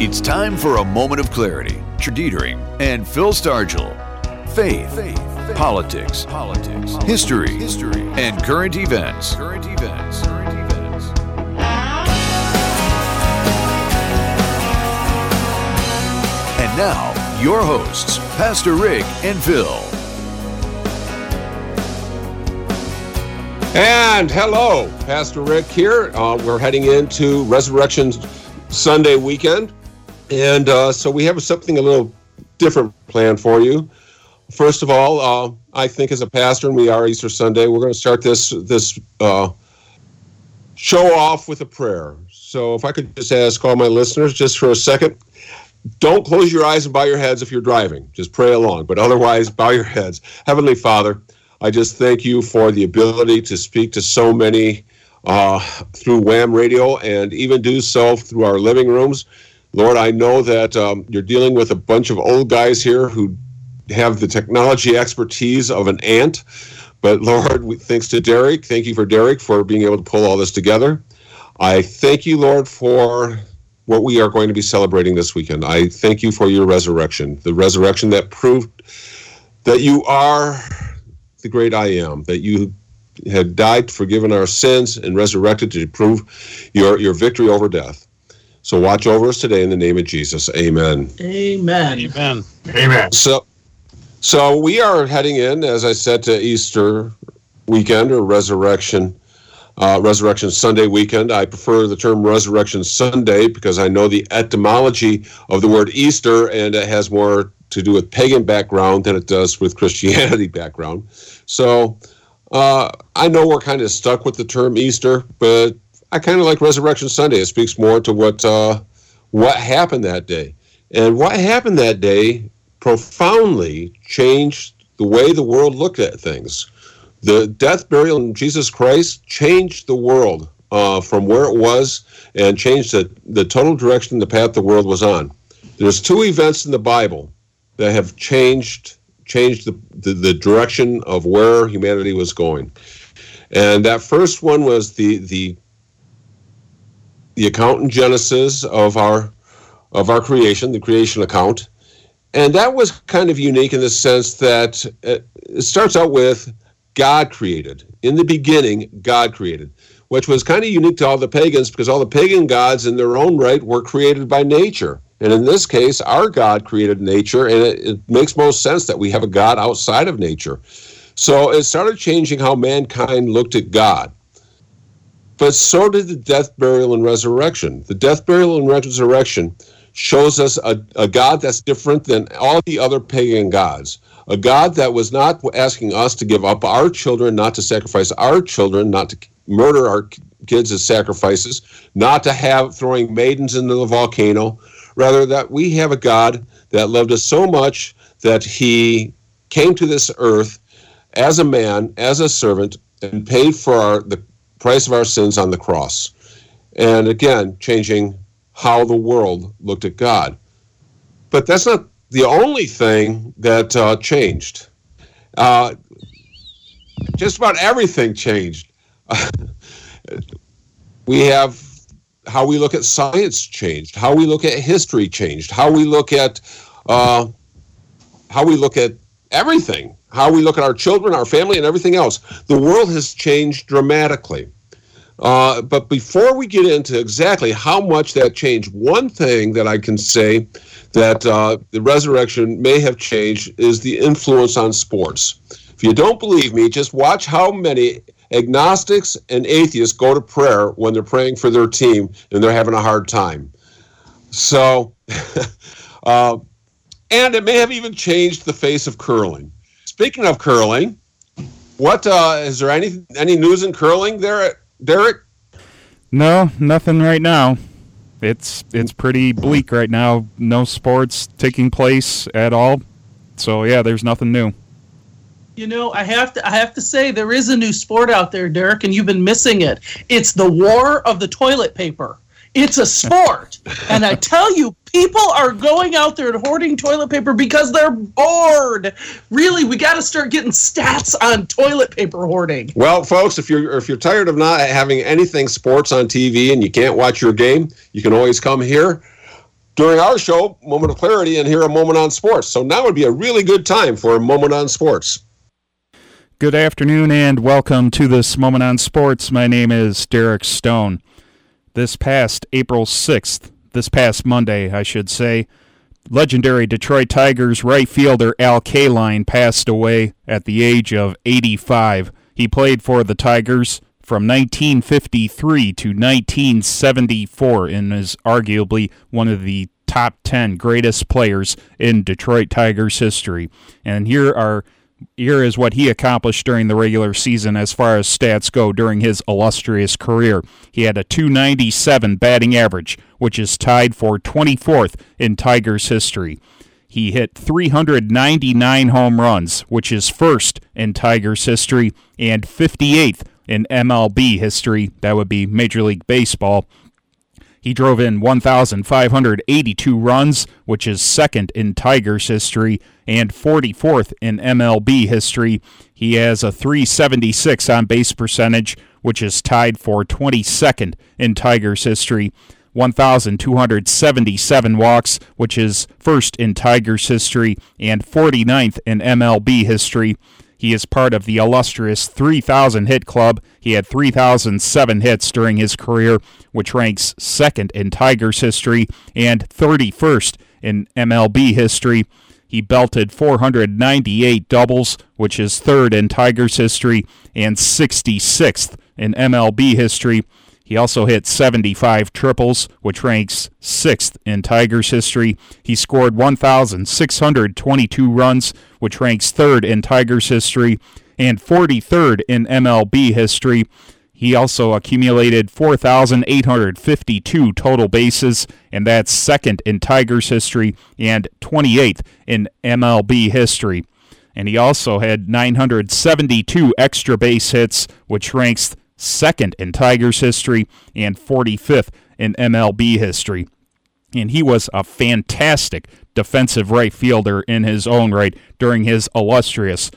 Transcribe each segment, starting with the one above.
It's time for a moment of clarity. Traditering and Phil Stargell. Faith, faith, faith politics, politics, history, history, and current events. Current events. Current events. And now, your hosts, Pastor Rick and Phil. And hello, Pastor Rick here. Uh, we're heading into Resurrection Sunday weekend. And uh, so we have something a little different planned for you. First of all, uh, I think as a pastor, and we are Easter Sunday, we're going to start this this uh, show off with a prayer. So if I could just ask all my listeners, just for a second, don't close your eyes and bow your heads if you're driving. Just pray along, but otherwise, bow your heads. Heavenly Father, I just thank you for the ability to speak to so many uh, through Wham Radio and even do so through our living rooms. Lord, I know that um, you're dealing with a bunch of old guys here who have the technology expertise of an ant. But Lord, thanks to Derek, thank you for Derek for being able to pull all this together. I thank you, Lord, for what we are going to be celebrating this weekend. I thank you for your resurrection, the resurrection that proved that you are the great I am, that you had died, forgiven our sins, and resurrected to prove your, your victory over death. So watch over us today in the name of Jesus. Amen. Amen. Amen. Amen. So, so we are heading in, as I said, to Easter weekend or Resurrection, uh, Resurrection Sunday weekend. I prefer the term Resurrection Sunday because I know the etymology of the word Easter, and it has more to do with pagan background than it does with Christianity background. So uh, I know we're kind of stuck with the term Easter, but I kind of like Resurrection Sunday. It speaks more to what uh, what happened that day, and what happened that day profoundly changed the way the world looked at things. The death, burial, in Jesus Christ changed the world uh, from where it was and changed the, the total direction, the path the world was on. There's two events in the Bible that have changed changed the, the, the direction of where humanity was going. And that first one was the the the account in Genesis of our of our creation, the creation account, and that was kind of unique in the sense that it starts out with God created. In the beginning, God created, which was kind of unique to all the pagans because all the pagan gods, in their own right, were created by nature. And in this case, our God created nature, and it, it makes most sense that we have a God outside of nature. So it started changing how mankind looked at God. But so did the death, burial, and resurrection. The death, burial, and resurrection shows us a, a God that's different than all the other pagan gods. A God that was not asking us to give up our children, not to sacrifice our children, not to murder our kids as sacrifices, not to have throwing maidens into the volcano. Rather, that we have a God that loved us so much that he came to this earth as a man, as a servant, and paid for our, the price of our sins on the cross. And again, changing how the world looked at God. But that's not the only thing that uh, changed. Uh, just about everything changed. we have how we look at science changed, how we look at history changed, how we look at uh, how we look at everything, how we look at our children, our family, and everything else. The world has changed dramatically. Uh, but before we get into exactly how much that changed, one thing that I can say that uh, the resurrection may have changed is the influence on sports. If you don't believe me, just watch how many agnostics and atheists go to prayer when they're praying for their team and they're having a hard time. So, uh, and it may have even changed the face of curling. Speaking of curling, what uh, is there any any news in curling there, Derek? No, nothing right now. It's it's pretty bleak right now. No sports taking place at all. So yeah, there's nothing new. You know, I have to I have to say there is a new sport out there, Derek, and you've been missing it. It's the war of the toilet paper. It's a sport. and I tell you, people are going out there and hoarding toilet paper because they're bored. Really, we got to start getting stats on toilet paper hoarding. Well, folks, if you're if you're tired of not having anything sports on TV and you can't watch your game, you can always come here. during our show, Moment of Clarity, and hear a Moment on Sports. So now would be a really good time for a Moment on Sports. Good afternoon and welcome to this Moment on Sports. My name is Derek Stone. This past April 6th, this past Monday, I should say, legendary Detroit Tigers right fielder Al Kaline passed away at the age of 85. He played for the Tigers from 1953 to 1974 and is arguably one of the top 10 greatest players in Detroit Tigers history. And here are here is what he accomplished during the regular season as far as stats go during his illustrious career. He had a 297 batting average, which is tied for 24th in Tigers history. He hit 399 home runs, which is first in Tigers history and 58th in MLB history. That would be Major League Baseball. He drove in 1,582 runs, which is second in Tigers history and 44th in MLB history. He has a 376 on base percentage, which is tied for 22nd in Tigers history. 1,277 walks, which is first in Tigers history and 49th in MLB history. He is part of the illustrious 3,000 hit club. He had 3,007 hits during his career, which ranks second in Tigers history and 31st in MLB history. He belted 498 doubles, which is third in Tigers history and 66th in MLB history. He also hit 75 triples, which ranks sixth in Tigers history. He scored 1,622 runs, which ranks third in Tigers history and 43rd in MLB history. He also accumulated 4,852 total bases, and that's second in Tigers history and 28th in MLB history. And he also had 972 extra base hits, which ranks second in Tigers history, and 45th in MLB history. And he was a fantastic defensive right fielder in his own right during his illustrious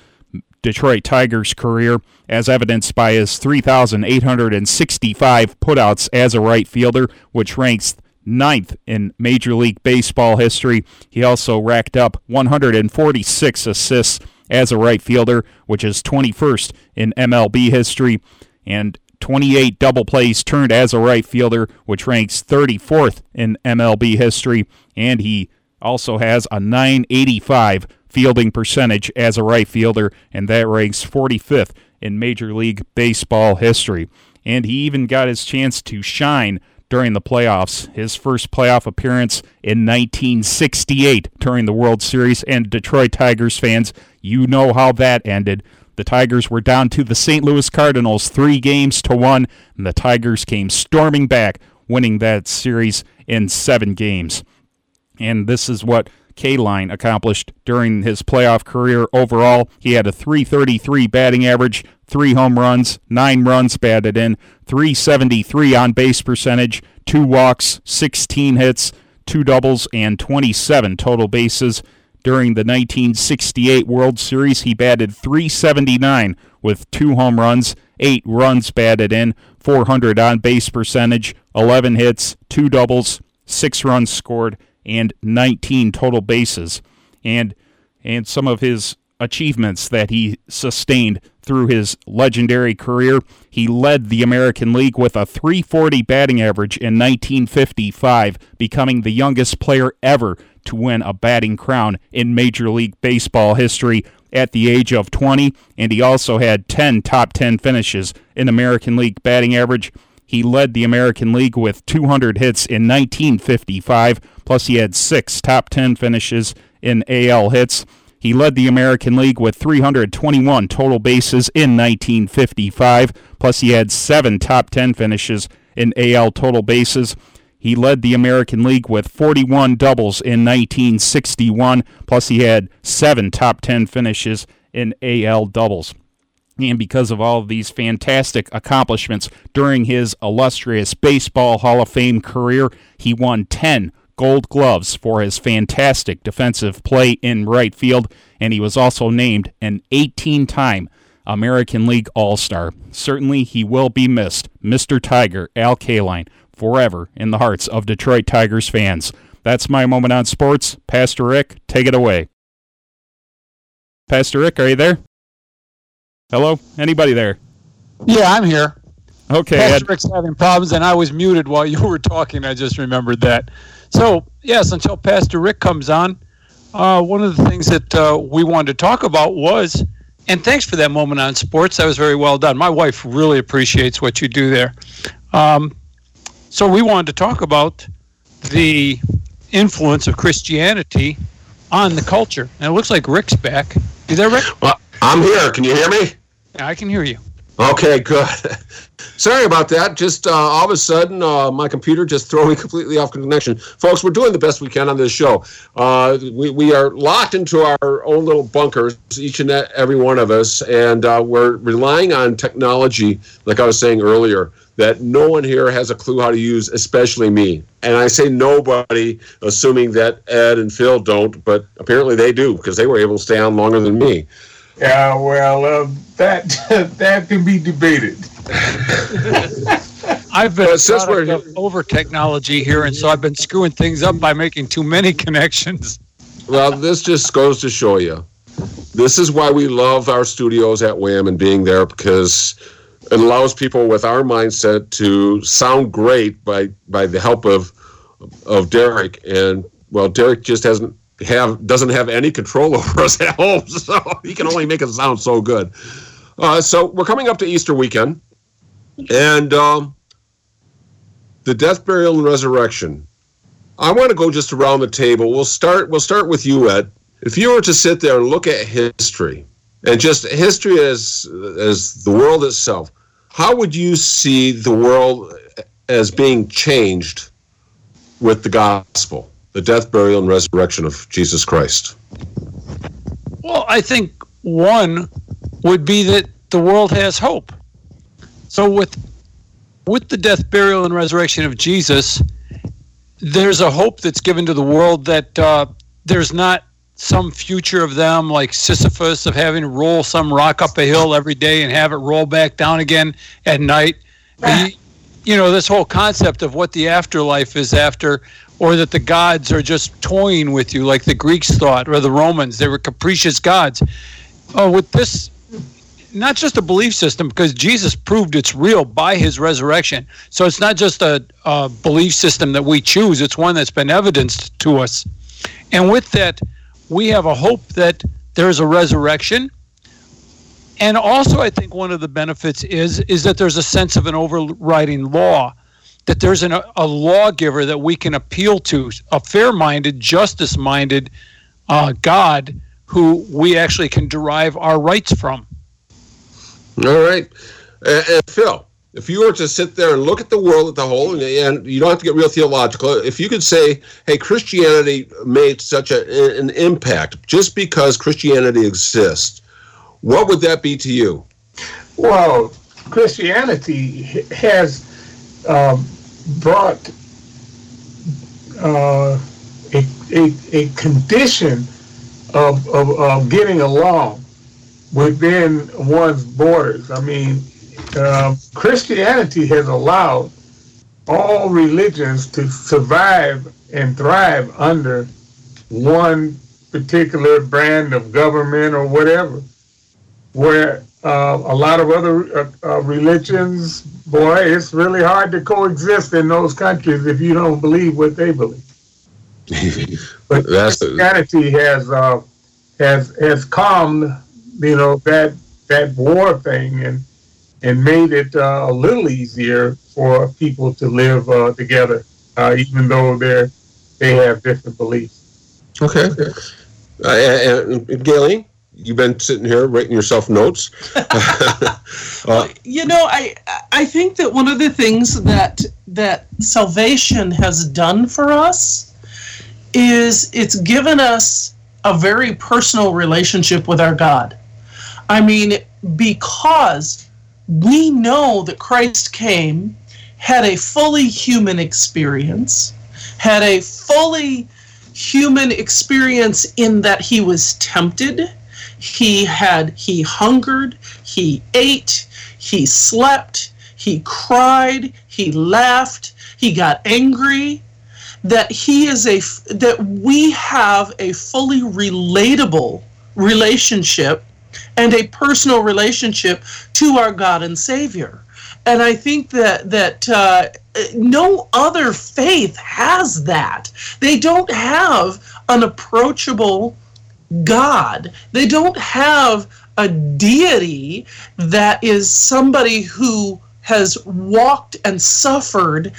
Detroit Tigers career, as evidenced by his 3,865 putouts as a right fielder, which ranks ninth in Major League Baseball history. He also racked up 146 assists as a right fielder, which is 21st in MLB history and 28 double plays turned as a right fielder, which ranks 34th in MLB history. And he also has a 985 fielding percentage as a right fielder, and that ranks 45th in Major League Baseball history. And he even got his chance to shine during the playoffs. His first playoff appearance in 1968 during the World Series. And Detroit Tigers fans, you know how that ended. The Tigers were down to the St. Louis Cardinals three games to one, and the Tigers came storming back, winning that series in seven games. And this is what Kaline accomplished during his playoff career overall. He had a 333 batting average, three home runs, nine runs batted in, 373 on base percentage, two walks, 16 hits, two doubles, and 27 total bases. During the 1968 World Series, he batted 379 with two home runs, eight runs batted in, 400 on base percentage, 11 hits, two doubles, six runs scored, and 19 total bases. And and some of his achievements that he sustained through his legendary career. He led the American League with a 340 batting average in 1955, becoming the youngest player ever to win a batting crown in Major League Baseball history at the age of 20, and he also had 10 top 10 finishes in American League batting average. He led the American League with 200 hits in 1955, plus he had six top 10 finishes in AL hits. He led the American League with 321 total bases in 1955, plus he had seven top 10 finishes in AL total bases. He led the American League with 41 doubles in 1961, plus he had seven top 10 finishes in AL doubles. And because of all of these fantastic accomplishments during his illustrious Baseball Hall of Fame career, he won 10 gold gloves for his fantastic defensive play in right field, and he was also named an 18 time American League All Star. Certainly, he will be missed. Mr. Tiger, Al Kaline forever in the hearts of Detroit Tigers fans. That's my moment on sports. Pastor Rick, take it away. Pastor Rick, are you there? Hello? Anybody there? Yeah, I'm here. Okay. Pastor Rick's having problems, and I was muted while you were talking. I just remembered that. So, yes, until Pastor Rick comes on, uh, one of the things that uh, we wanted to talk about was, and thanks for that moment on sports. That was very well done. My wife really appreciates what you do there. Um, so, we wanted to talk about the influence of Christianity on the culture. And it looks like Rick's back. Is that Rick? Well, I'm here. Can you hear me? Yeah, I can hear you. Okay, good. Sorry about that. Just uh, all of a sudden, uh, my computer just threw me completely off connection. Folks, we're doing the best we can on this show. Uh, we, we are locked into our own little bunkers, each and every one of us, and uh, we're relying on technology, like I was saying earlier, that no one here has a clue how to use, especially me. And I say nobody, assuming that Ed and Phil don't, but apparently they do because they were able to stay on longer than me. Yeah, well, uh, that that can be debated. I've been But since we're product over technology here, and so I've been screwing things up by making too many connections. Well, this just goes to show you. This is why we love our studios at Wham and being there because it allows people with our mindset to sound great by by the help of of Derek. And well, Derek just hasn't have doesn't have any control over us at home, so he can only make it sound so good. Uh, so we're coming up to Easter weekend, and um, the death, burial, and resurrection. I want to go just around the table. We'll start. We'll start with you, Ed. If you were to sit there and look at history, and just history as as the world itself, how would you see the world as being changed with the gospel, the death, burial, and resurrection of Jesus Christ? Well, I think one would be that the world has hope. So with with the death, burial, and resurrection of Jesus, there's a hope that's given to the world that uh, there's not some future of them like Sisyphus of having to roll some rock up a hill every day and have it roll back down again at night. You, you know, this whole concept of what the afterlife is after, or that the gods are just toying with you like the Greeks thought, or the Romans, they were capricious gods. Oh, with this, not just a belief system, because Jesus proved it's real by his resurrection. So it's not just a, a belief system that we choose, it's one that's been evidenced to us. And with that, we have a hope that there's a resurrection. And also, I think one of the benefits is is that there's a sense of an overriding law, that there's an, a lawgiver that we can appeal to, a fair-minded, justice-minded uh, God who we actually can derive our rights from. All right, and, and Phil, if you were to sit there and look at the world at the whole, and, and you don't have to get real theological, if you could say, "Hey, Christianity made such a, an impact just because Christianity exists," what would that be to you? Well, Christianity has um, brought uh, a, a, a condition of, of, of getting along within one's borders. I mean, uh, Christianity has allowed all religions to survive and thrive under one particular brand of government or whatever. Where uh, a lot of other uh, uh, religions, boy, it's really hard to coexist in those countries if you don't believe what they believe. but That's Christianity has uh, has has calmed, you know, that that war thing and and made it uh, a little easier for people to live uh, together, uh, even though they they have different beliefs. okay. Uh, and, and Gaylene, you've been sitting here writing yourself notes. uh, you know i i think that one of the things that that salvation has done for us is it's given us a very personal relationship with our god i mean because we know that christ came had a fully human experience had a fully human experience in that he was tempted he had he hungered he ate he slept he cried he laughed he got angry that he is a that we have a fully relatable relationship and a personal relationship to our God and Savior. And I think that that uh, no other faith has that. They don't have an approachable God. They don't have a deity that is somebody who has walked and suffered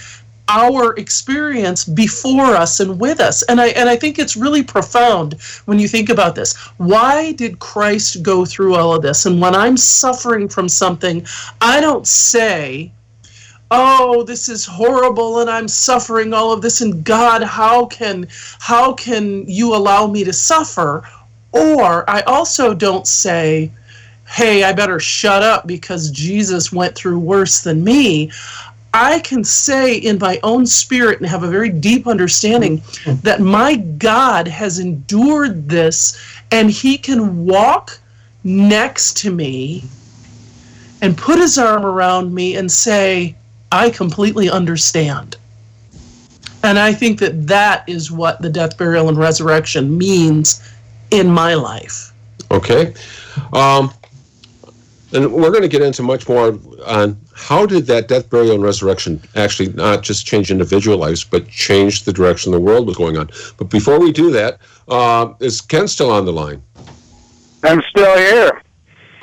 our experience before us and with us. And I and I think it's really profound when you think about this. Why did Christ go through all of this? And when I'm suffering from something, I don't say, "Oh, this is horrible and I'm suffering all of this and God, how can how can you allow me to suffer?" Or I also don't say, "Hey, I better shut up because Jesus went through worse than me." I can say in my own spirit and have a very deep understanding mm-hmm. that my God has endured this and he can walk next to me and put his arm around me and say, I completely understand. And I think that that is what the death, burial, and resurrection means in my life. Okay. Um, and we're going to get into much more on how did that death, burial, and resurrection actually not just change individual lives, but change the direction the world was going on. But before we do that, uh, is Ken still on the line? I'm still here.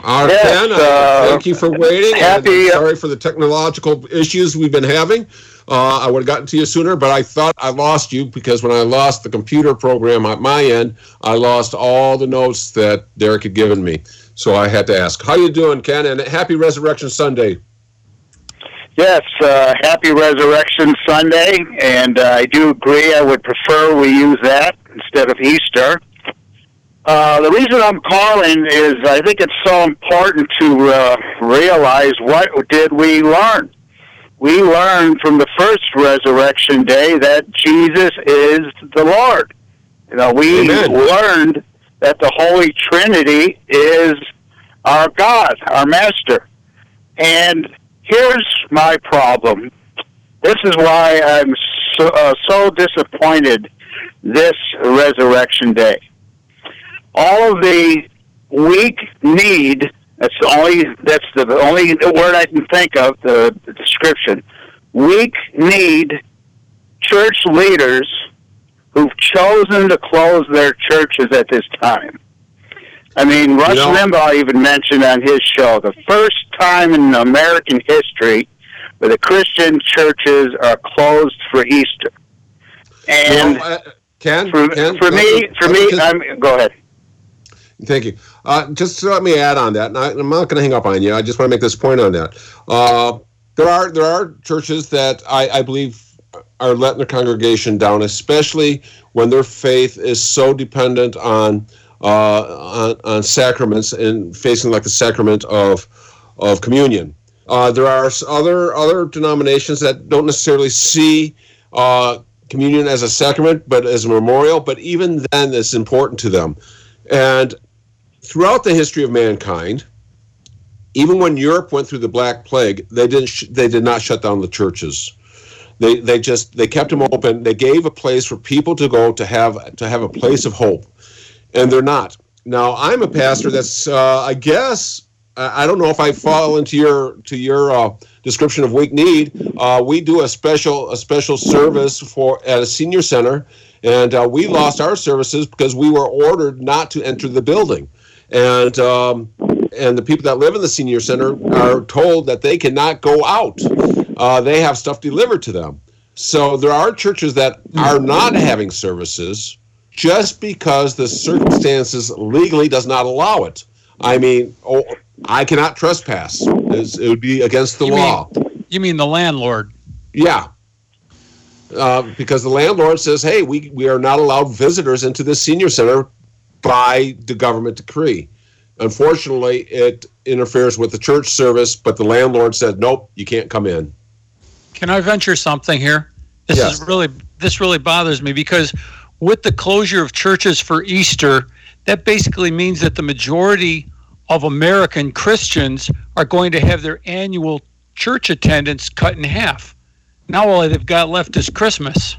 Our yes, Ken, uh, thank you for waiting. Happy. sorry for the technological issues we've been having. Uh, I would have gotten to you sooner, but I thought I lost you because when I lost the computer program at my end, I lost all the notes that Derek had given me. So I had to ask, "How you doing, Ken?" And happy Resurrection Sunday. Yes, uh, happy Resurrection Sunday, and uh, I do agree. I would prefer we use that instead of Easter. Uh, the reason I'm calling is I think it's so important to uh, realize what did we learn. We learned from the first resurrection day that Jesus is the Lord. You know, we Amen. learned that the Holy Trinity is our God, our Master. And here's my problem. This is why I'm so, uh, so disappointed this Resurrection Day. All of the weak need, that's the only, that's the only word I can think of, the, the description, weak kneed church leaders who've chosen to close their churches at this time. I mean, Rush you know, Limbaugh even mentioned on his show the first time in American history where the Christian churches are closed for Easter. And you uh, Ken, for, Ken, for me, uh, uh, for me, uh, just, I'm, go ahead. Thank you. Uh, just let me add on that. I, am not going to hang up on you. I just want to make this point on that. Uh, there are there are churches that I, I believe are letting their congregation down, especially when their faith is so dependent on uh, on, on, sacraments and facing like the sacrament of of communion. Uh, there are other other denominations that don't necessarily see uh, communion as a sacrament, but as a memorial. But even then, it's important to them. And throughout the history of mankind, even when Europe went through the Black Plague, they didn't sh- they did not shut down the churches. They they just they kept them open. They gave a place for people to go to have to have a place of hope, and they're not. Now I'm a pastor that's uh, I guess I don't know if I fall into your to your uh, description of weak kneed. Uh, we do a special a special service for at a senior center, and uh, we lost our services because we were ordered not to enter the building, and um, and the people that live in the senior center are told that they cannot go out uh, they have stuff delivered to them. So there are churches that are not having services just because the circumstances legally does not allow it. I mean, oh, I cannot trespass. It's, it would be against the you law. Mean, you mean the landlord? Yeah. Uh, because the landlord says, hey, we, we are not allowed visitors into this senior center by the government decree. Unfortunately, it interferes with the church service, but the landlord said, nope, you can't come in. Can I venture something here? This yes. is really this really bothers me because with the closure of churches for Easter, that basically means that the majority of American Christians are going to have their annual church attendance cut in half. Now all they've got left is Christmas.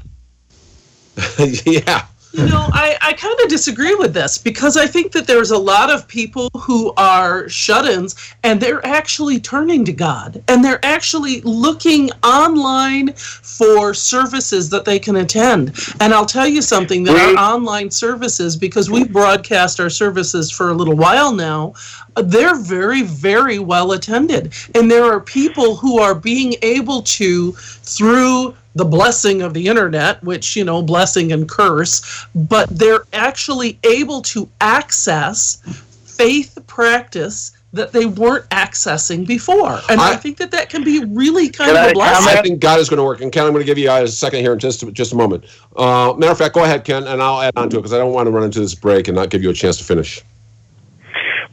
yeah. You know, I, I kind of disagree with this because I think that there's a lot of people who are shut ins and they're actually turning to God and they're actually looking online for services that they can attend. And I'll tell you something that our online services, because we broadcast our services for a little while now, uh, they're very, very well attended. And there are people who are being able to, through the blessing of the internet, which, you know, blessing and curse, but they're actually able to access faith practice that they weren't accessing before. And I, I think that that can be really kind of a blessing. I think God is going to work. And Ken, I'm going to give you a second here in just, just a moment. Uh, matter of fact, go ahead, Ken, and I'll add on to it because I don't want to run into this break and not give you a chance to finish.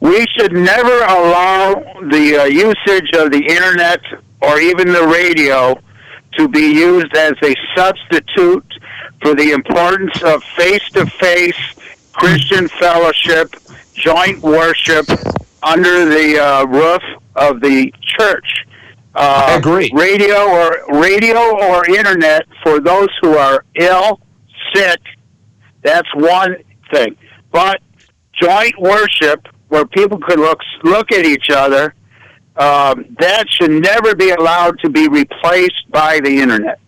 We should never allow the uh, usage of the internet or even the radio to be used as a substitute for the importance of face to face Christian fellowship, joint worship under the uh, roof of the church. Uh, I agree. Radio or radio or internet for those who are ill, sick. That's one thing. But joint worship, where people could look look at each other um, that should never be allowed to be replaced by the internet.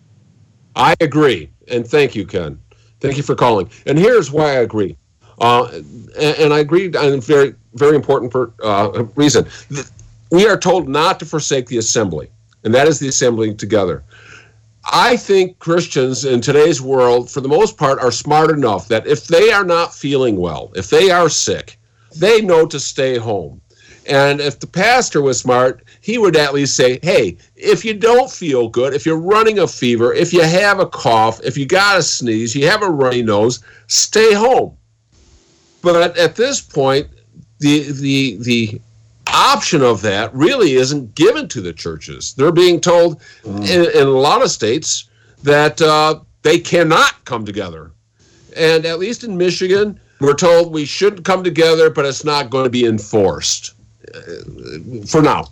I agree, and thank you, Ken. Thank you for calling. And here's why I agree. Uh, and, and, I agree on a very, very important uh, reason. We are told not to forsake the assembly, and that is the assembling together. I think Christians in today's world, for the most part, are smart enough that if they are not feeling well, if they are sick, they know to stay home. And if the pastor was smart, he would at least say, hey, if you don't feel good, if you're running a fever, if you have a cough, if you got a sneeze, you have a runny nose, stay home. But at this point, the the the option of that really isn't given to the churches. They're being told mm. in, in, a lot of states that uh, they cannot come together. And at least in Michigan, we're told we shouldn't come together, but it's not going to be enforced for now.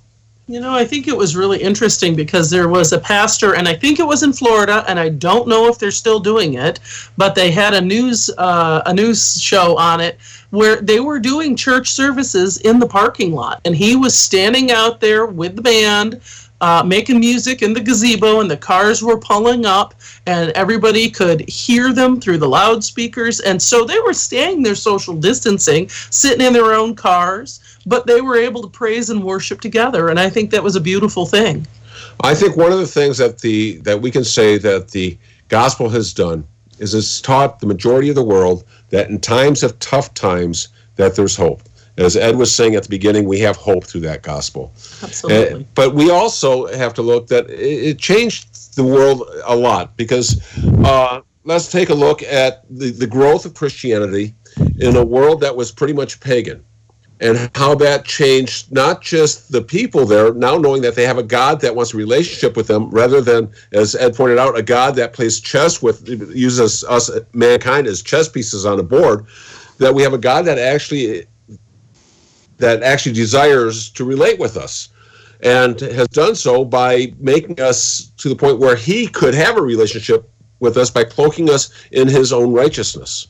You know, I think it was really interesting because there was a pastor, and I think it was in Florida, and I don't know if they're still doing it, but they had a news uh, a news show on it where they were doing church services in the parking lot, and he was standing out there with the band, uh, making music in the gazebo, and the cars were pulling up, and everybody could hear them through the loudspeakers, and so they were staying their social distancing, sitting in their own cars but they were able to praise and worship together, and I think that was a beautiful thing. I think one of the things that the that we can say that the gospel has done is it's taught the majority of the world that in times of tough times that there's hope. As Ed was saying at the beginning, we have hope through that gospel. Absolutely. Uh, but we also have to look that it, it changed the world a lot because uh, let's take a look at the, the growth of Christianity in a world that was pretty much pagan and how that changed not just the people there, now knowing that they have a God that wants a relationship with them, rather than, as Ed pointed out, a God that plays chess with, uses us, mankind, as chess pieces on a board, that we have a God that actually that actually desires to relate with us and has done so by making us to the point where he could have a relationship with us by cloaking us in his own righteousness.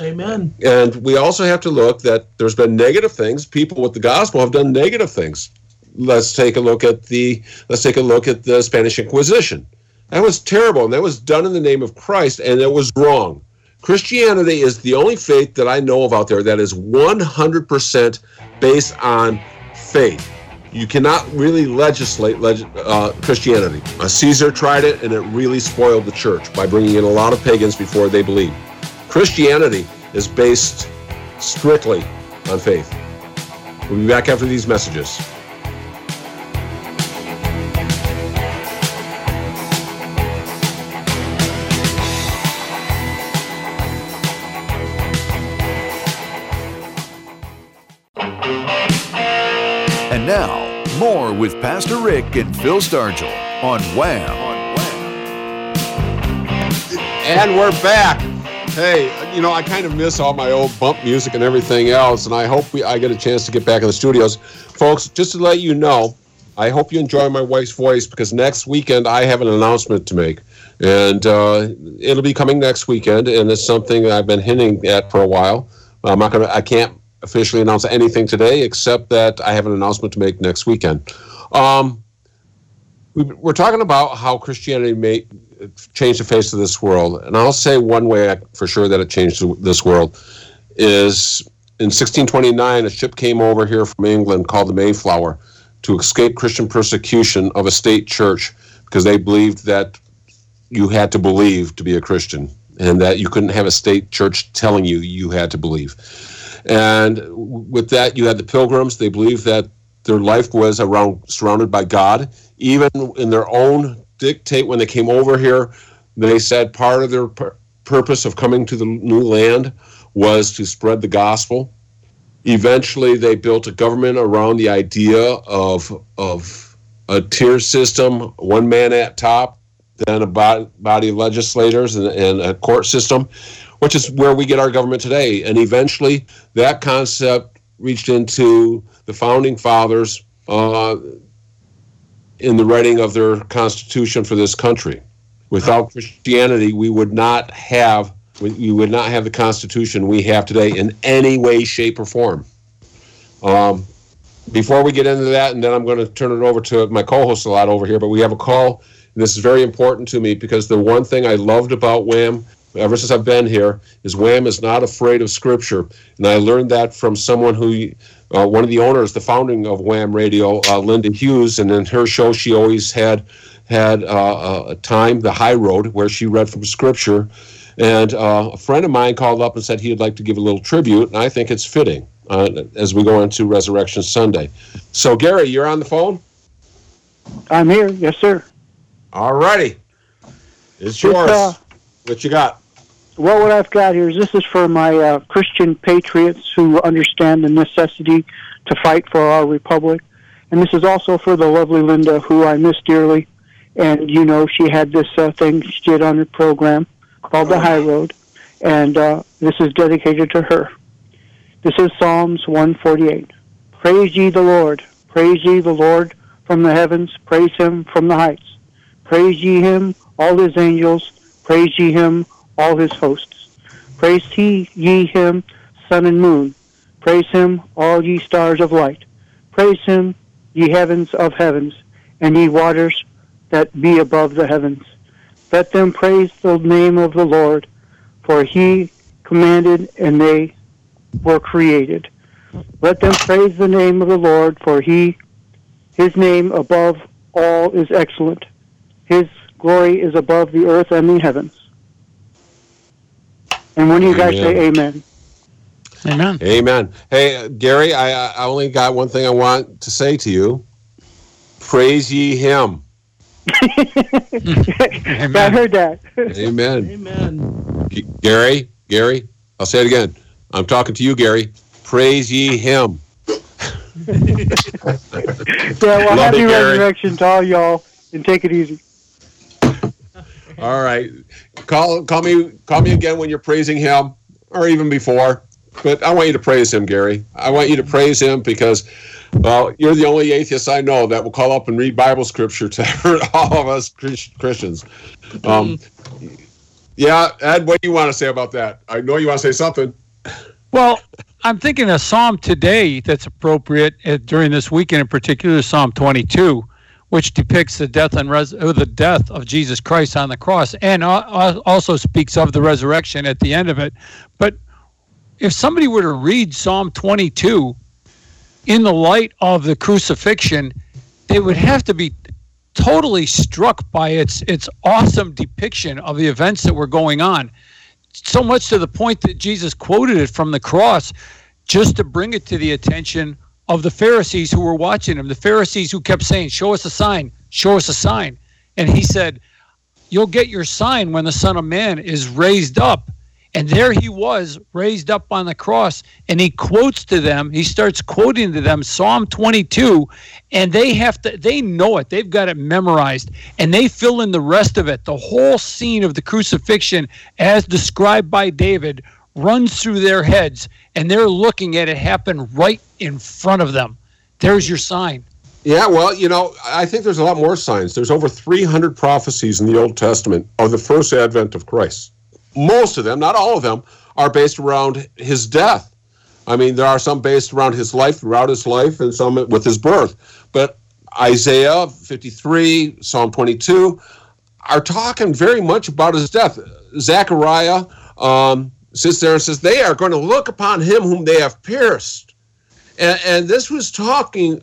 Amen. And we also have to look that there's been negative things. People with the gospel have done negative things. Let's take a look at the let's take a look at the Spanish Inquisition. That was terrible, and that was done in the name of Christ, and it was wrong. Christianity is the only faith that I know of out there that is 100% based on faith. You cannot really legislate leg- uh, Christianity. Uh, Caesar tried it, and it really spoiled the church by bringing in a lot of pagans before they believed. Christianity is based strictly on faith. We'll be back after these messages. And now, more with Pastor Rick and Phil Stargell on Wham. And we're back. Hey, you know, I kind of miss all my old bump music and everything else, and I hope we, I get a chance to get back in the studios. Folks, just to let you know, I hope you enjoy my wife's voice because next weekend I have an announcement to make, and uh, it'll be coming next weekend, and it's something I've been hinting at for a while. I'm not gonna, I can't officially announce anything today except that I have an announcement to make next weekend. Um, we, we're talking about how Christianity may change the face of this world, and I'll say one way for sure that it changed this world is in 1629 a ship came over here from England called the Mayflower to escape Christian persecution of a state church because they believed that you had to believe to be a Christian and that you couldn't have a state church telling you you had to believe. And with that, you had the pilgrims. They believed that their life was around surrounded by God. Even in their own dictate, when they came over here, they said part of their pur- purpose of coming to the new land was to spread the gospel. Eventually, they built a government around the idea of of a tier system, one man at top, then a body of legislators and, and a court system, which is where we get our government today. And eventually, that concept reached into the founding fathers uh, in the writing of their constitution for this country. Without Christianity, we would not have we would not have the constitution we have today in any way, shape, or form. Um, before we get into that, and then I'm going to turn it over to my co-host a lot over here, but we have a call. And this is very important to me because the one thing I loved about Wham ever since I've been here is Wham is not afraid of Scripture, and I learned that from someone who, uh, one of the owners, the founding of Wham Radio, uh, Linda Hughes, and in her show she always had had uh, a time, the High Road, where she read from Scripture, and uh, a friend of mine called up and said he'd like to give a little tribute, and I think it's fitting uh, as we go into Resurrection Sunday. So Gary, you're on the phone. I'm here, yes, sir. All righty, it's yours. Uh, what you got? Well, what I've got here is this is for my uh, Christian patriots who understand the necessity to fight for our republic. And this is also for the lovely Linda, who I miss dearly. And, you know, she had this uh, thing she did on her program called The High Road. And uh, this is dedicated to her. This is Psalms 148. Praise ye the Lord. Praise ye the Lord from the heavens. Praise him from the heights. Praise ye him, all his angels. Praise ye him, all his hosts. Praise he, ye him, sun and moon. Praise him, all ye stars of light. Praise him, ye heavens of heavens, and ye waters that be above the heavens. Let them praise the name of the Lord, for he commanded and they were created. Let them praise the name of the Lord, for he, his name above all is excellent. His glory is above the earth and the heavens. And when you guys say amen. Amen. Amen. Hey, Gary, I, I only got one thing I want to say to you. Praise ye him. I heard that. Amen. Amen. G- Gary, Gary, I'll say it again. I'm talking to you, Gary. Praise ye him. yeah, well, Love happy it, Gary. resurrection to all y'all, and take it easy. All right. Call call me call me again when you're praising him or even before. But I want you to praise him, Gary. I want you to praise him because well, you're the only atheist I know that will call up and read Bible scripture to all of us Christians. Um, yeah, Ed, what do you want to say about that? I know you want to say something. Well, I'm thinking a psalm today that's appropriate uh, during this weekend, in particular, Psalm 22, which depicts the death and res- uh, the death of Jesus Christ on the cross, and uh, also speaks of the resurrection at the end of it. But if somebody were to read Psalm 22 in the light of the crucifixion, they would have to be totally struck by its its awesome depiction of the events that were going on. So much to the point that Jesus quoted it from the cross just to bring it to the attention of the Pharisees who were watching him. The Pharisees who kept saying, "Show us a sign, show us a sign." And he said, "You'll get your sign when the Son of Man is raised up." And there he was, raised up on the cross, and he quotes to them, he starts quoting to them Psalm 22, and they have to, they know it, they've got it memorized, and they fill in the rest of it. The whole scene of the crucifixion, as described by David, runs through their heads, and they're looking at it happen right in front of them. There's your sign. Yeah, well, you know, I think there's a lot more signs. There's over 300 prophecies in the Old Testament of the first advent of Christ. Most of them, not all of them, are based around his death. I mean, there are some based around his life, throughout his life, and some with his birth. But Isaiah 53, Psalm 22 are talking very much about his death. Zechariah um, sits there and says, They are going to look upon him whom they have pierced. And, and this was talking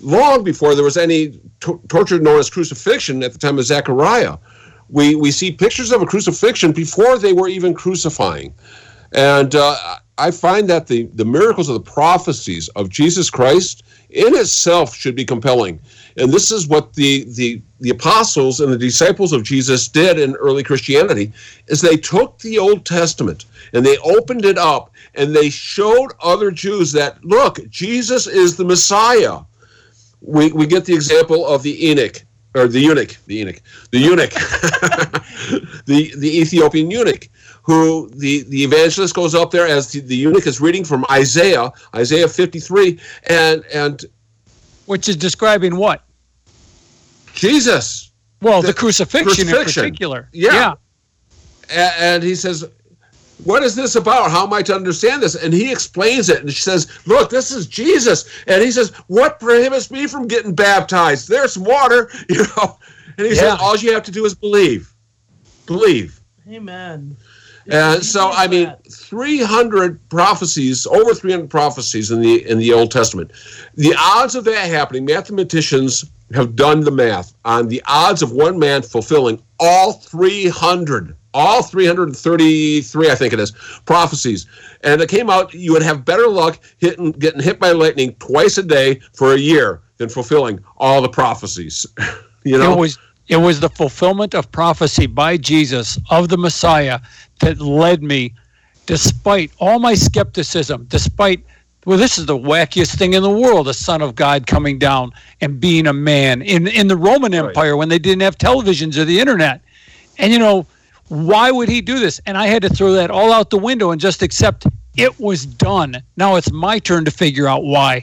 long before there was any to- torture known as crucifixion at the time of Zechariah. We, we see pictures of a crucifixion before they were even crucifying. And uh, I find that the, the miracles of the prophecies of Jesus Christ in itself should be compelling. And this is what the, the, the apostles and the disciples of Jesus did in early Christianity is they took the Old Testament and they opened it up and they showed other Jews that look, Jesus is the Messiah we, we get the example of the eunuch or the eunuch, the eunuch, the eunuch, the the Ethiopian eunuch, who the the evangelist goes up there as the, the eunuch is reading from Isaiah, Isaiah 53, and and which is describing what? Jesus. Well, the, the crucifixion, crucifixion, in particular. Yeah. yeah. And, and he says, what is this about? How am I to understand this? And he explains it and she says, Look, this is Jesus. And he says, What prohibits me from getting baptized? There's water, you know. And he yeah. says, All you have to do is believe. Believe. Amen. Uh, and so, I mean, 300 prophecies, over 300 prophecies in the in the Old Testament. The odds of that happening, mathematicians have done the math on the odds of one man fulfilling all 300 all 333, I think it is, prophecies. And it came out you would have better luck hitting, getting hit by lightning twice a day for a year than fulfilling all the prophecies. you know? It was, it was the fulfillment of prophecy by Jesus of the Messiah that led me, despite all my skepticism, despite well, this is the wackiest thing in the world, a son of God coming down and being a man in in the Roman Empire right. when they didn't have televisions or the internet. And you know, why would he do this? And I had to throw that all out the window and just accept it was done. Now it's my turn to figure out why.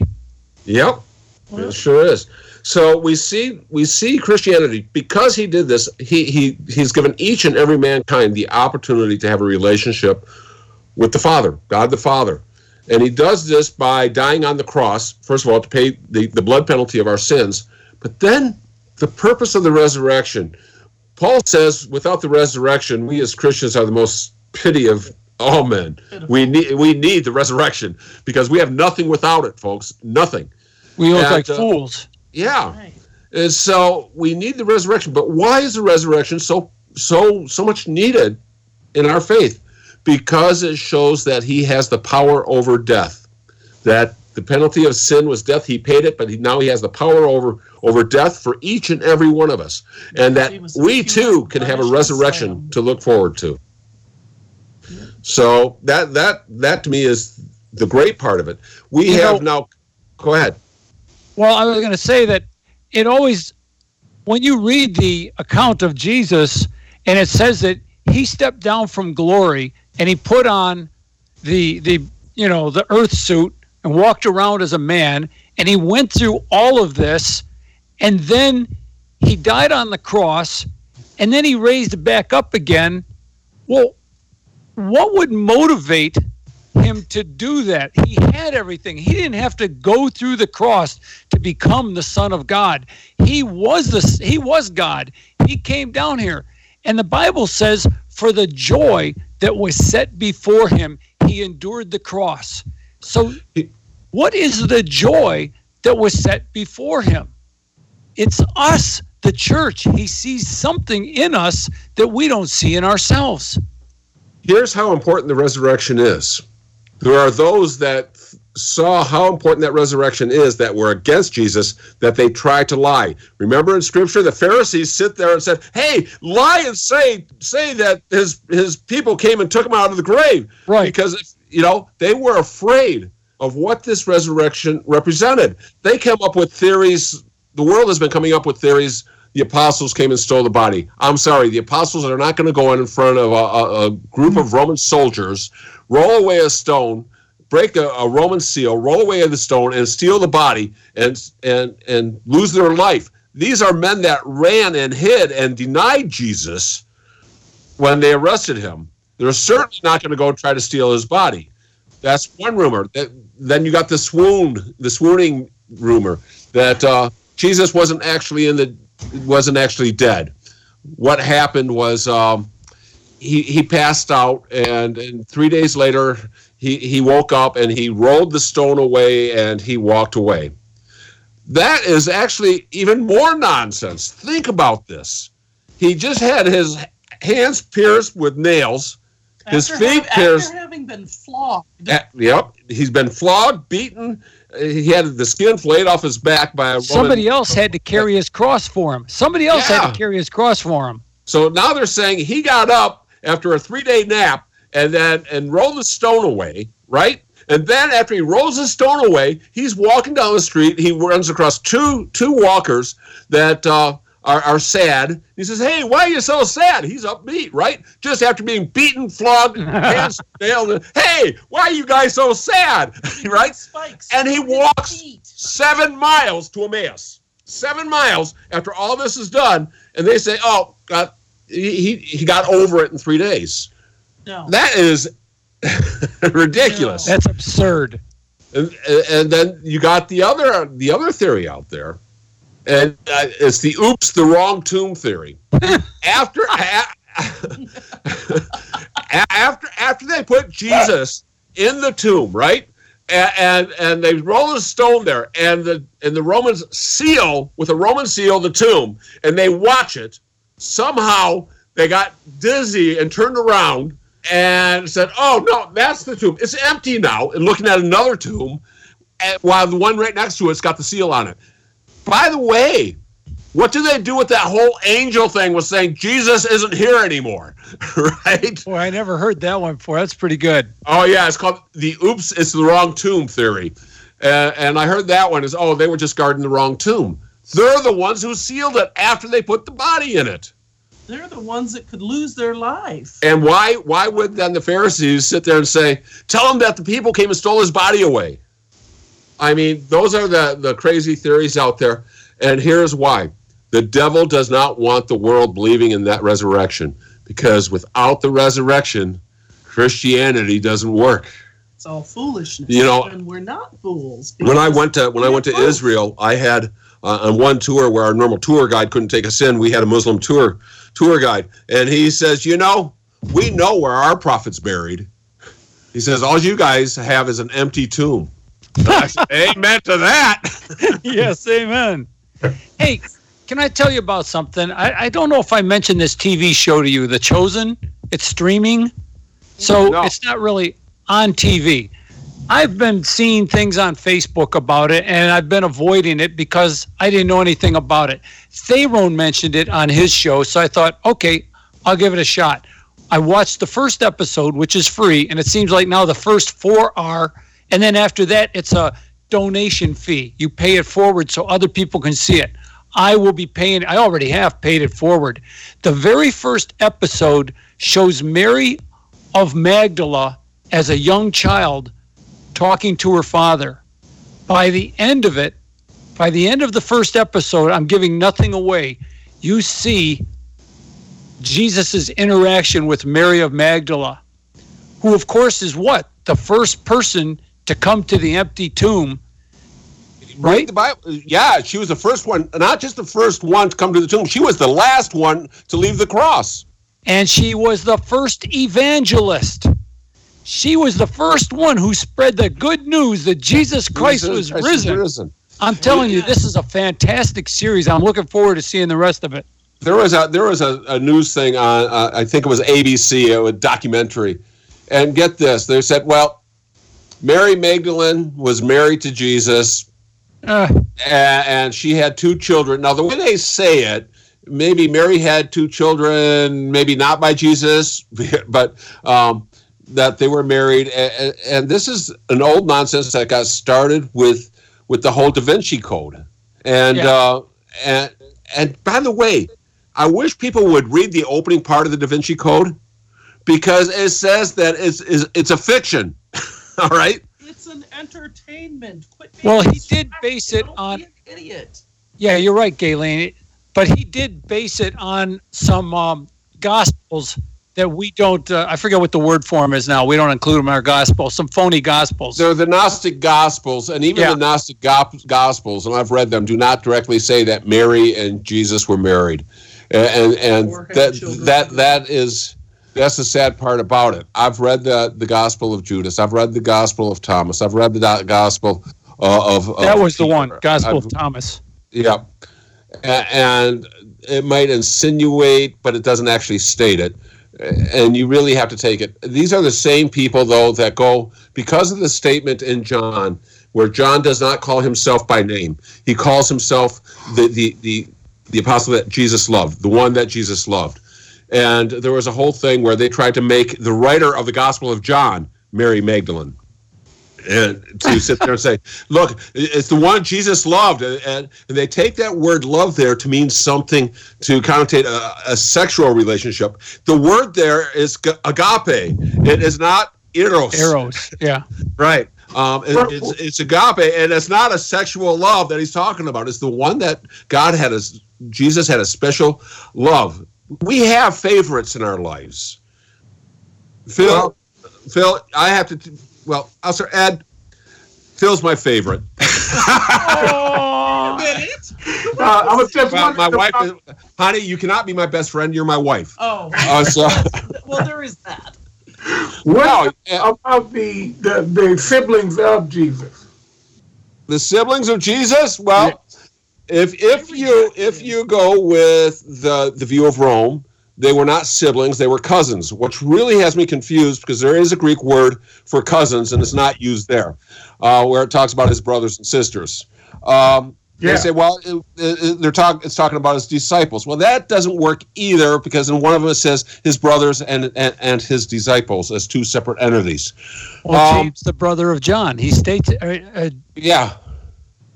Yep. It sure is. So we see we see Christianity because he did this. He he he's given each and every mankind the opportunity to have a relationship with the Father, God the Father, and he does this by dying on the cross. First of all, to pay the the blood penalty of our sins, but then the purpose of the resurrection Paul says, without the resurrection, we as Christians are the most pity of all men. We need we need the resurrection because we have nothing without it, folks. Nothing. We look and, like uh, fools. Yeah. Right. And so we need the resurrection. But why is the resurrection so so so much needed in our faith? Because it shows that he has the power over death. That the penalty of sin was death. He paid it, but he, now he has the power over over death for each and every one of us, and that we too can have a resurrection to look forward to. So that that that to me is the great part of it. We you have know, now. Go ahead. Well, I was going to say that it always, when you read the account of Jesus, and it says that he stepped down from glory and he put on the the you know the earth suit and walked around as a man, and he went through all of this, and then he died on the cross, and then he raised back up again. Well, what would motivate him to do that? He had everything. He didn't have to go through the cross to become the Son of God. He was the he was God. He came down here. And the Bible says, for the joy that was set before him, he endured the cross. So, what is the joy that was set before him? It's us, the church. He sees something in us that we don't see in ourselves. Here's how important the resurrection is there are those that saw how important that resurrection is that were against Jesus that they tried to lie. Remember in scripture the Pharisees sit there and said, "Hey, lie and say say that his his people came and took him out of the grave." Right. Because you know, they were afraid of what this resurrection represented. They came up with theories. The world has been coming up with theories. The apostles came and stole the body. I'm sorry, the apostles are not going to go in front of a, a, a group of Roman soldiers, roll away a stone, break a, a Roman seal, roll away the stone, and steal the body and and and lose their life. These are men that ran and hid and denied Jesus when they arrested him. They're certainly not going to go try to steal his body. That's one rumor. Then you got the swoon, the swooning rumor that uh, Jesus wasn't actually in the wasn't actually dead. What happened was um, he he passed out, and, and three days later he he woke up and he rolled the stone away and he walked away. That is actually even more nonsense. Think about this. He just had his hands pierced with nails, his After feet ha- pierced. After having been flogged. Uh, yep, he's been flogged, beaten. He had the skin flayed off his back by a. Somebody else had to carry his cross for him. Somebody else had to carry his cross for him. So now they're saying he got up after a three-day nap and then and rolled the stone away, right? And then after he rolls the stone away, he's walking down the street. He runs across two two walkers that uh, are, are sad. He says, "Hey, why are you so sad?" He's upbeat, right? Just after being beaten, flogged, hands nailed. Hey, why are you guys so sad, right? Spikes. And he walks seven miles to Emmaus. Seven miles after all this is done, and they say, "Oh, God, he he- he got over it in three days." No. That is ridiculous. That's absurd. And, and then you got the other the other theory out there, and uh, it's the "oops, the wrong tomb" theory. after a- after after they put Jesus in the tomb, right? And, and and they roll a stone there, and the and the Romans seal with a Roman seal the tomb, and they watch it. Somehow they got dizzy and turned around and said, "Oh no, that's the tomb. It's empty now." And looking at another tomb, and while the one right next to it's got the seal on it. By the way, what do they do with that whole angel thing? Was saying Jesus isn't here anymore, right? Boy, I never heard that one before. That's pretty good. Oh yeah, it's called the "Oops, it's the wrong tomb" theory, uh, and I heard that one is oh they were just guarding the wrong tomb. They're the ones who sealed it after they put the body in it. They're the ones that could lose their life. And why why would then the Pharisees sit there and say, tell them that the people came and stole his body away? I mean, those are the, the crazy theories out there. And here's why. The devil does not want the world believing in that resurrection. Because without the resurrection, Christianity doesn't work. It's all foolishness. You know- and we're not fools. When I went to when I went to we're Israel, I had uh, on one tour where our normal tour guide couldn't take us in. We had a Muslim tour tour guide, and he says, "You know, we know where our prophet's buried." He says, "All you guys have is an empty tomb." Amen to that. yes, amen. Hey, can I tell you about something? I, I don't know if I mentioned this TV show to you, The Chosen. It's streaming, so No. it's not really on TV. I've been seeing things on Facebook about it, and I've been avoiding it because I didn't know anything about it. Tharon mentioned it on his show, so I thought, okay, I'll give it a shot. I watched the first episode, which is free, and it seems like now the first four are, and then after that, it's a donation fee. You pay it forward so other people can see it. I will be paying, I already have paid it forward. The very first episode shows Mary of Magdala as a young child talking to her father. By the end of it, by the end of the first episode, I'm giving nothing away. You see Jesus' interaction with Mary of Magdala, who, of course, is what? The first person to come to the empty tomb. Right? the Bible. Yeah, she was the first one, not just the first one to come to the tomb. She was the last one to leave the cross. and she was the first evangelist. She was the first one who spread the good news that Jesus Christ was is risen. I'm telling you, this is a fantastic series. I'm looking forward to seeing the rest of it. There was a there was a, a news thing on uh, I think it was ABC a documentary, and get this they said well, Mary Magdalene was married to Jesus Uh, and, and she had two children. Now the way they say it, maybe Mary had two children, maybe not by Jesus, but um, that they were married. And, and this is an old nonsense that got started with with the whole Da Vinci Code. And Yeah. uh, and and by the way, I wish people would read the opening part of the Da Vinci Code because it says that it's it's, it's a fiction. All right. It's an entertainment. Quit being Well, he did base it Don't on- be an idiot. Yeah, you're right, Gaylene. But he did base it on some um, gospels that we don't. Uh, I forget what the word for them is now. We don't include them in our gospel. Some phony gospels. They're the Gnostic Gospels, and even Yeah. the Gnostic go- Gospels, and I've read them, do not directly say that Mary and Jesus were married, and and, Or had that that that is that's the sad part about it. I've read the the Gospel of Judas. I've read the Gospel of Thomas. I've read the Gospel uh, of, of that was the one, Gospel I've- of Thomas. Yeah, and it might insinuate, but it doesn't actually state it. And you really have to take it. These are the same people, though, that go because of the statement in John, where John does not call himself by name. He calls himself the the the, the apostle that Jesus loved, the one that Jesus loved. And there was a whole thing where they tried to make the writer of the Gospel of John Mary Magdalene and to sit there and say, "Look, it's the one Jesus loved," and, and, they take that word "love" there to mean something to connotate a, a sexual relationship. The word there is agape. It is not eros. Eros, Yeah. Right. Um, it- it's, it's agape, and it's not a sexual love that he's talking about. It's the one that God had, a, Jesus had a special love. We have favorites in our lives. Phil, Phil, I have to. t- Well, I'll start. Ed, Phil's my favorite. Uh, I was just My, my wife, is, honey, you cannot be my best friend. You're my wife. Oh, Uh, so, well, there is that. what no, about the, the the siblings of Jesus? the siblings of Jesus. Well, if if you if you go with the the view of Rome, they were not siblings; they were cousins, which really has me confused because there is a Greek word for cousins and it's not used there, uh, where it talks about his brothers and sisters. Um, Yeah. They say, well, it, it, they're talking. It's talking about his disciples. Well, that doesn't work either because in one of them it says his brothers and and, and his disciples as two separate entities. Well, Um, James, the brother of John, he states. Uh, uh, Yeah,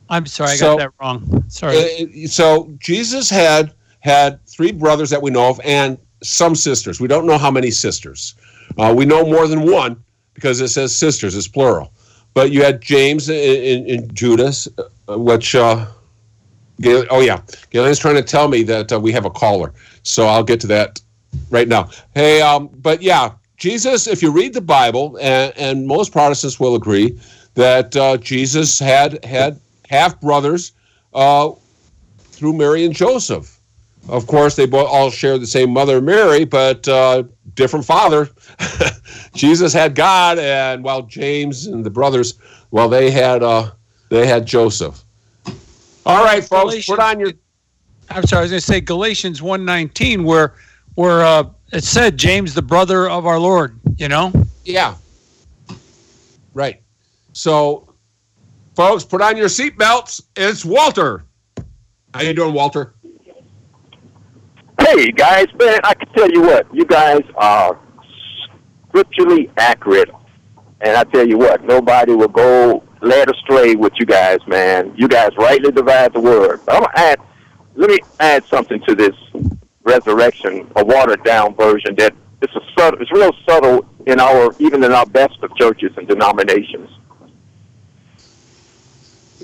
I'm sorry, I So- got that wrong. Sorry. Uh, so Jesus had had three brothers that we know of and some sisters. We don't know how many sisters. Uh, we know more than one because it says sisters, it's plural. But you had James and, Judas, uh, which. Uh, Gail, oh yeah, Gaylene's trying to tell me that uh, we have a caller, so I'll get to that right now. Hey, um, but yeah, Jesus. If you read the Bible, and, and most Protestants will agree that uh, Jesus had had half brothers uh, through Mary and Joseph. Of course, they both all share the same mother, Mary, but uh, different father. Jesus had God, and while James and the brothers, well, they had uh, they had Joseph. All right, folks, put on your I'm sorry, I was going to say Galatians 1:19, where where uh, it said James, the brother of our Lord. You know. yeah, right. So, folks, put on your seatbelts. It's Walter. How you doing, Walter? Hey guys, man, I can tell you what, you guys are scripturally accurate, and I tell you what, nobody will go led astray with you guys, man. You guys rightly divide the word. But I'm gonna add, let me add something to this resurrection, a watered down version that it's a subtle, it's real subtle in our even in our best of churches and denominations.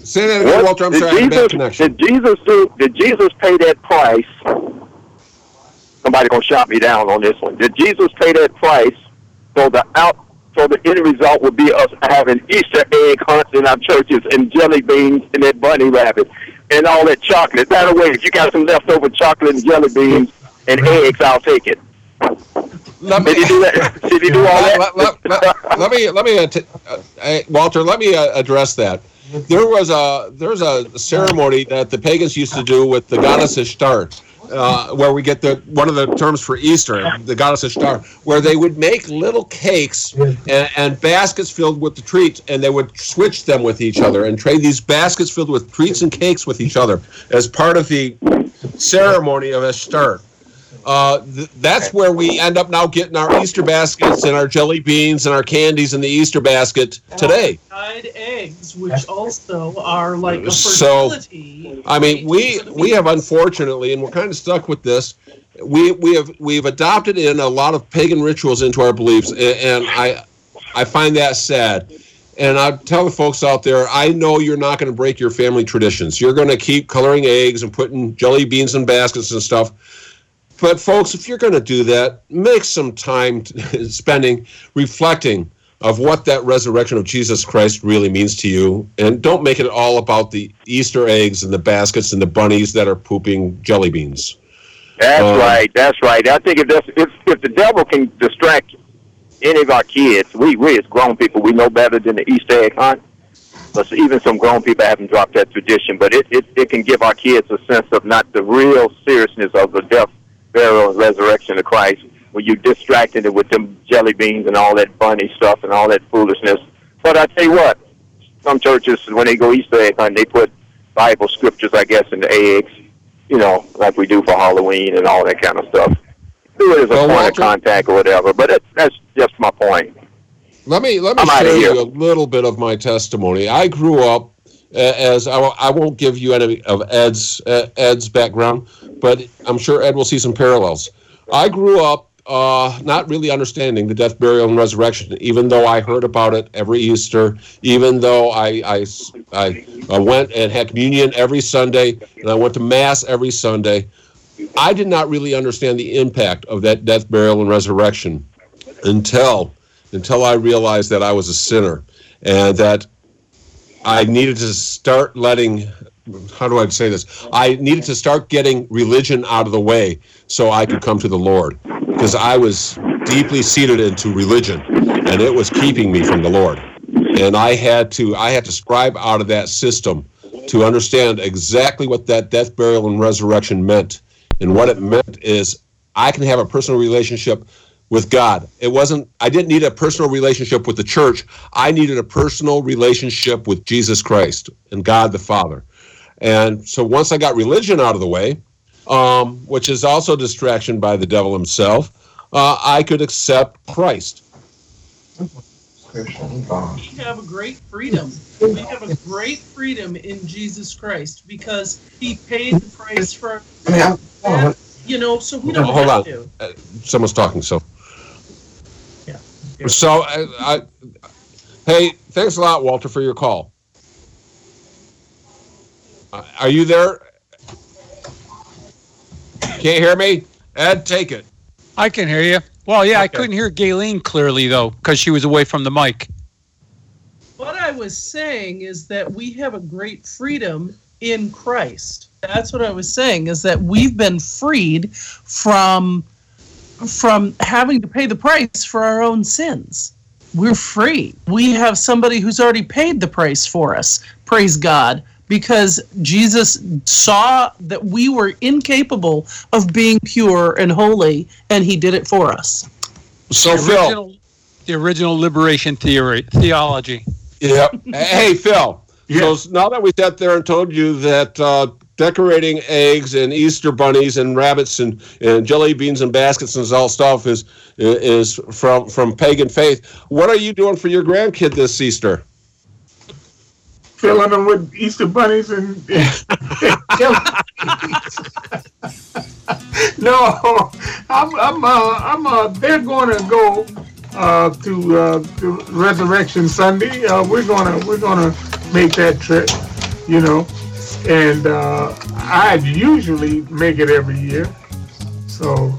Say that again, What- Walter. I'm did sorry, I had a bad Jesus, connection. Did Jesus do? Did Jesus pay that price? Somebody gonna shot me down on this one. Did Jesus pay that price so the out? So the end result would be us having Easter egg hunts in our churches and jelly beans and that bunny rabbit and all that chocolate. By the way, if you got some leftover chocolate and jelly beans and eggs, I'll take it. Let Did he do that? Did he do all let, that? let- let- let- let me let me uh, t- uh, Walter. Let me uh, address that. There was a there's a ceremony that the pagans used to do with the goddess Ishtar, uh, where we get the one of the terms for Easter, the goddess Ishtar, where they would make little cakes and, and baskets filled with the treats, and they would switch them with each other and trade these baskets filled with treats and cakes with each other as part of the ceremony of Ishtar. Uh, th- that's where we end up now getting our Easter baskets and our jelly beans and our candies in the Easter basket today. Dyed eggs, which also are like a So. I mean, we we have unfortunately, and we're kind of stuck with this. We we have we've adopted in a lot of pagan rituals into our beliefs, a- and I I find that sad. and I tell the folks out there, I know you're not going to break your family traditions. You're going to keep coloring eggs and putting jelly beans in baskets and stuff. But folks, if you're going to do that, make some time spending reflecting of what that resurrection of Jesus Christ really means to you, and don't make it all about the Easter eggs and the baskets and the bunnies that are pooping jelly beans. That's um, right. That's right. I think if, if if the devil can distract any of our kids, we we as grown people, we know better than the Easter egg hunt. But even some grown people haven't dropped that tradition. But it, it it can give our kids a sense of not the real seriousness of the death, burial, and resurrection of Christ. When you distracting it with them jelly beans and all that bunny stuff and all that foolishness. But I tell you what, some churches when they go Easter egg hunt, they put Bible scriptures, I guess, in the eggs. You know, like we do for Halloween and all that kind of stuff do it as a well, point Walter, of contact or whatever. But it, that's just my point. Let me let me I'm share you a little bit of my testimony. I grew up as I, I won't give you any of Ed's uh, Ed's background, but I'm sure Ed will see some parallels. I grew up uh, not really understanding the death, burial, and resurrection, even though I heard about it every Easter, even though I, I, I, I went and had communion every Sunday, and I went to Mass every Sunday. I did not really understand the impact of that death, burial, and resurrection until until I realized that I was a sinner and that I needed to start letting how do I say this? I needed to start getting religion out of the way so I could come to the Lord because I was deeply seated into religion and it was keeping me from the Lord. And I had to I had to scribe out of that system to understand exactly what that death, burial, and resurrection meant and what it meant is I can have a personal relationship with God. It wasn't, I didn't need a personal relationship with the church. I needed a personal relationship with Jesus Christ and God the Father. And so once I got religion out of the way, um, which is also distraction by the devil himself, uh, I could accept Christ. We have a great freedom. We have a great freedom in Jesus Christ because He paid the price for. I mean, you know, so we don't hold on. To. Uh, someone's talking. So. Yeah. So, uh, I, hey, thanks a lot, Walter, for your call. Uh, are you there? Can't hear me, Ed. Take it. I can hear you. Well, yeah, okay. I couldn't hear Gaylene clearly though because she was away from the mic. What I was saying is that we have a great freedom in Christ. That's what I was saying is that we've been freed from from having to pay the price for our own sins. We're free. We have somebody who's already paid the price for us. Praise God because Jesus saw that we were incapable of being pure and holy, and he did it for us. So, the original, Phil. The original liberation theory, theology. Yep. hey, Phil. So now that we sat there and told you that uh, decorating eggs and Easter bunnies and rabbits and, and jelly beans and baskets and all stuff is is from from pagan faith, what are you doing for your grandkid this Easter? filling them with Easter bunnies and, no, I'm, I'm, uh, I'm, uh, they're going to go uh, to, uh, to Resurrection Sunday. Uh, we're gonna, we're gonna make that trip, you know, and uh, I usually make it every year. So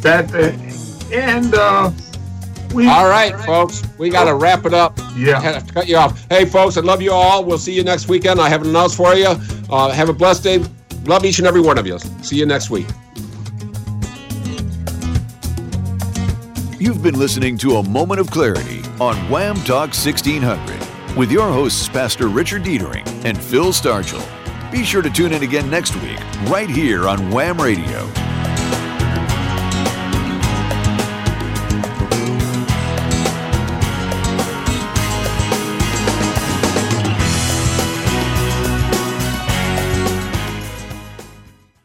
that, and uh, we, all right, folks, we got to wrap it up. Yeah. I have to cut you off. Hey, folks, I love you all. We'll see you next weekend. I have an announcement for you. Uh, have a blessed day. Love each and every one of you. See you next week. You've been listening to A Moment of Clarity on Wham Talk 1600 with your hosts, Pastor Richard Deitering and Phil Stargell. Be sure to tune in again next week, right here on Wham Radio.